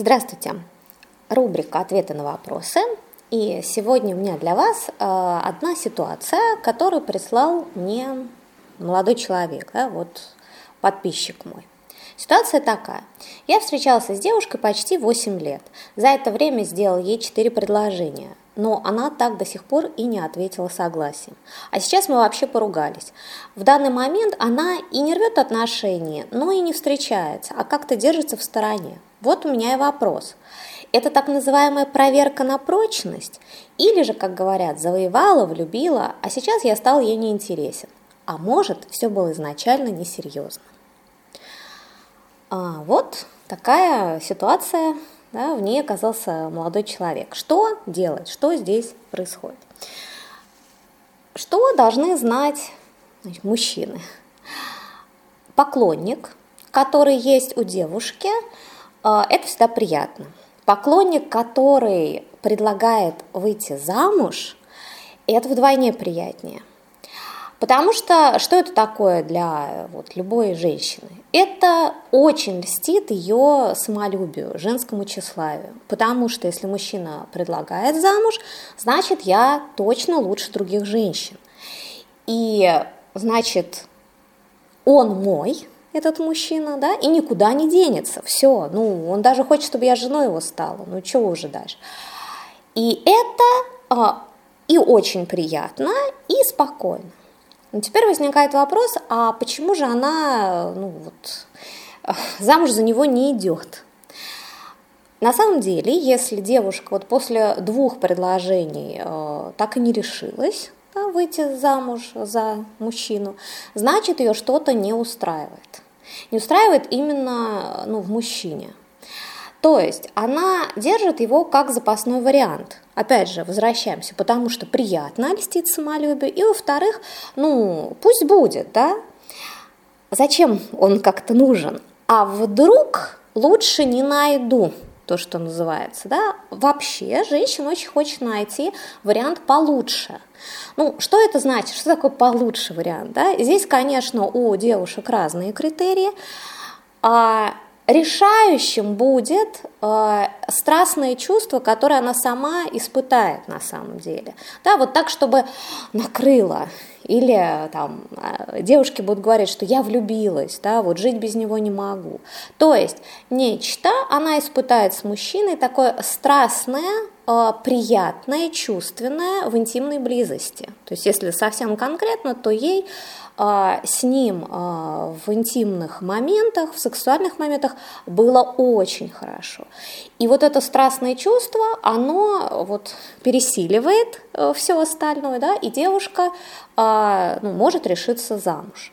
Здравствуйте! Рубрика «Ответы на вопросы». И сегодня у меня для вас э, одна ситуация, которую прислал мне молодой человек, да, вот подписчик мой. Ситуация такая. Я встречался с девушкой почти 8 лет. За это время сделал ей 4 предложения но она так до сих пор и не ответила согласием. А сейчас мы вообще поругались. В данный момент она и не рвет отношения, но и не встречается, а как-то держится в стороне. Вот у меня и вопрос. Это так называемая проверка на прочность? Или же, как говорят, завоевала, влюбила, а сейчас я стал ей неинтересен? А может, все было изначально несерьезно? А, вот такая ситуация да, в ней оказался молодой человек. Что делать? Что здесь происходит? Что должны знать значит, мужчины? Поклонник, который есть у девушки, это всегда приятно. Поклонник, который предлагает выйти замуж, это вдвойне приятнее. Потому что что это такое для вот, любой женщины? Это очень льстит ее самолюбию, женскому тщеславию. Потому что если мужчина предлагает замуж, значит я точно лучше других женщин. И значит он мой, этот мужчина, да, и никуда не денется. Все, ну, он даже хочет, чтобы я женой его стала. Ну, чего уже дальше? И это а, и очень приятно, и спокойно. Но теперь возникает вопрос, а почему же она ну, вот, замуж за него не идет? На самом деле, если девушка вот после двух предложений э, так и не решилась выйти замуж за мужчину, значит ее что-то не устраивает. Не устраивает именно ну, в мужчине. То есть она держит его как запасной вариант. Опять же, возвращаемся, потому что приятно льстить самолюбию. И во-вторых, ну, пусть будет, да? Зачем он как-то нужен? А вдруг лучше не найду то, что называется, да, вообще женщина очень хочет найти вариант получше. Ну, что это значит? Что такое получше вариант? Да? Здесь, конечно, у девушек разные критерии. А решающим будет э, страстное чувство, которое она сама испытает на самом деле. Да, вот так, чтобы накрыло. Или там э, девушки будут говорить, что я влюбилась, да, вот жить без него не могу. То есть нечто она испытает с мужчиной такое страстное, приятное, чувственное в интимной близости. То есть если совсем конкретно, то ей а, с ним а, в интимных моментах, в сексуальных моментах было очень хорошо. И вот это страстное чувство, оно вот пересиливает э, все остальное, да, и девушка а, ну, может решиться замуж.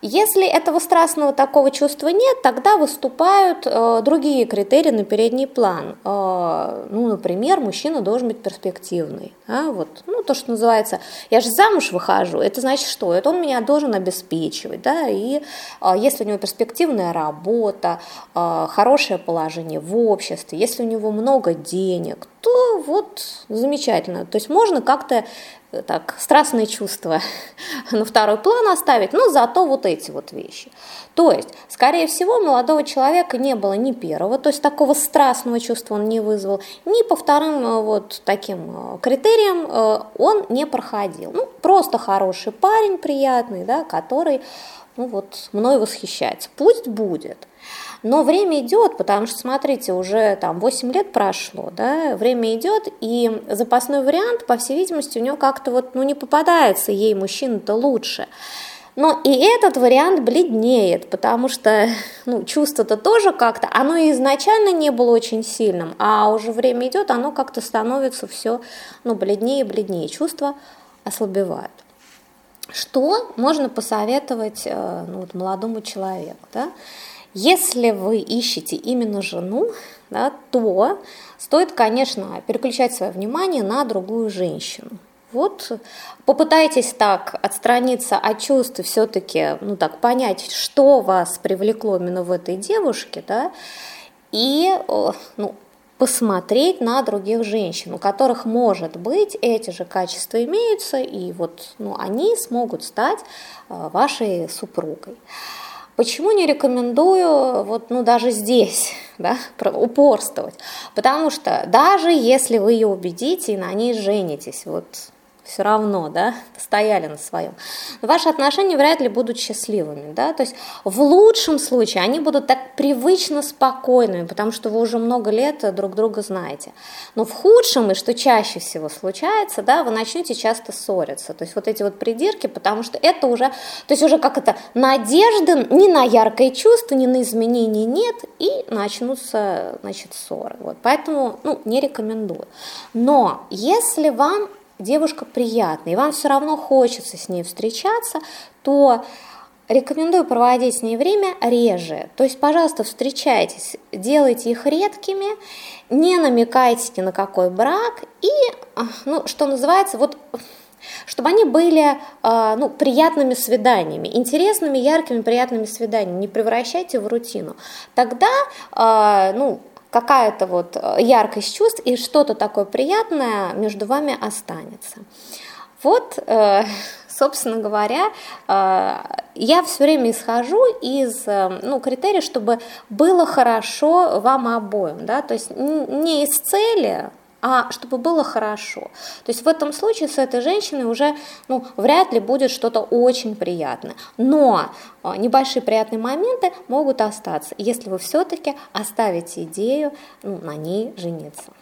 Если этого страстного такого чувства нет, тогда выступают э, другие критерии на передний план. Э, ну, например, мужчина должен быть перспективный. А, вот, ну, то, что называется, я же замуж выхожу, это значит что? Это он меня должен обеспечивать, да, и э, если у него перспективная работа, э, хорошее положение в обществе, если у него много денег, то вот замечательно. То есть можно как-то э, так страстные чувства на второй план оставить, но зато вот эти вот вещи. То есть, скорее всего, молодого человека не было ни первого, то есть такого страстного чувства он не вызвал, ни по вторым э, вот таким э, критериям он не проходил. Ну, просто хороший парень, приятный, да, который ну вот, мной восхищается. Пусть будет. Но время идет, потому что, смотрите, уже там 8 лет прошло, да, время идет, и запасной вариант, по всей видимости, у него как-то вот, ну, не попадается ей мужчина-то лучше. Но и этот вариант бледнеет, потому что ну, чувство-то тоже как-то, оно изначально не было очень сильным, а уже время идет, оно как-то становится все ну, бледнее и бледнее, чувства ослабевают. Что можно посоветовать э, ну, вот, молодому человеку? Да? Если вы ищете именно жену, да, то стоит, конечно, переключать свое внимание на другую женщину. Вот попытайтесь так отстраниться от чувств все-таки ну, так, понять, что вас привлекло именно в этой девушке, да, и ну, посмотреть на других женщин, у которых, может быть, эти же качества имеются, и вот ну, они смогут стать э, вашей супругой. Почему не рекомендую вот, ну, даже здесь да, упорствовать? Потому что даже если вы ее убедите и на ней женитесь, вот все равно, да, стояли на своем. Ваши отношения вряд ли будут счастливыми, да, то есть в лучшем случае они будут так привычно спокойными, потому что вы уже много лет друг друга знаете. Но в худшем, и что чаще всего случается, да, вы начнете часто ссориться, то есть вот эти вот придирки, потому что это уже, то есть уже как это, надежды ни на яркое чувство, ни на изменения нет, и начнутся, значит, ссоры. Вот, поэтому, ну, не рекомендую. Но если вам девушка приятная, и вам все равно хочется с ней встречаться, то рекомендую проводить с ней время реже. То есть, пожалуйста, встречайтесь, делайте их редкими, не намекайте ни на какой брак и, а, ну, что называется, вот чтобы они были а, ну, приятными свиданиями, интересными, яркими, приятными свиданиями, не превращайте в рутину. Тогда а, ну, какая-то вот э, яркость чувств и что-то такое приятное между вами останется. Вот, э, собственно говоря, э, я все время исхожу из ну, критерия, чтобы было хорошо вам обоим, да, то есть не из цели, а чтобы было хорошо. То есть в этом случае с этой женщиной уже ну, вряд ли будет что-то очень приятное. Но а, небольшие приятные моменты могут остаться, если вы все-таки оставите идею ну, на ней жениться.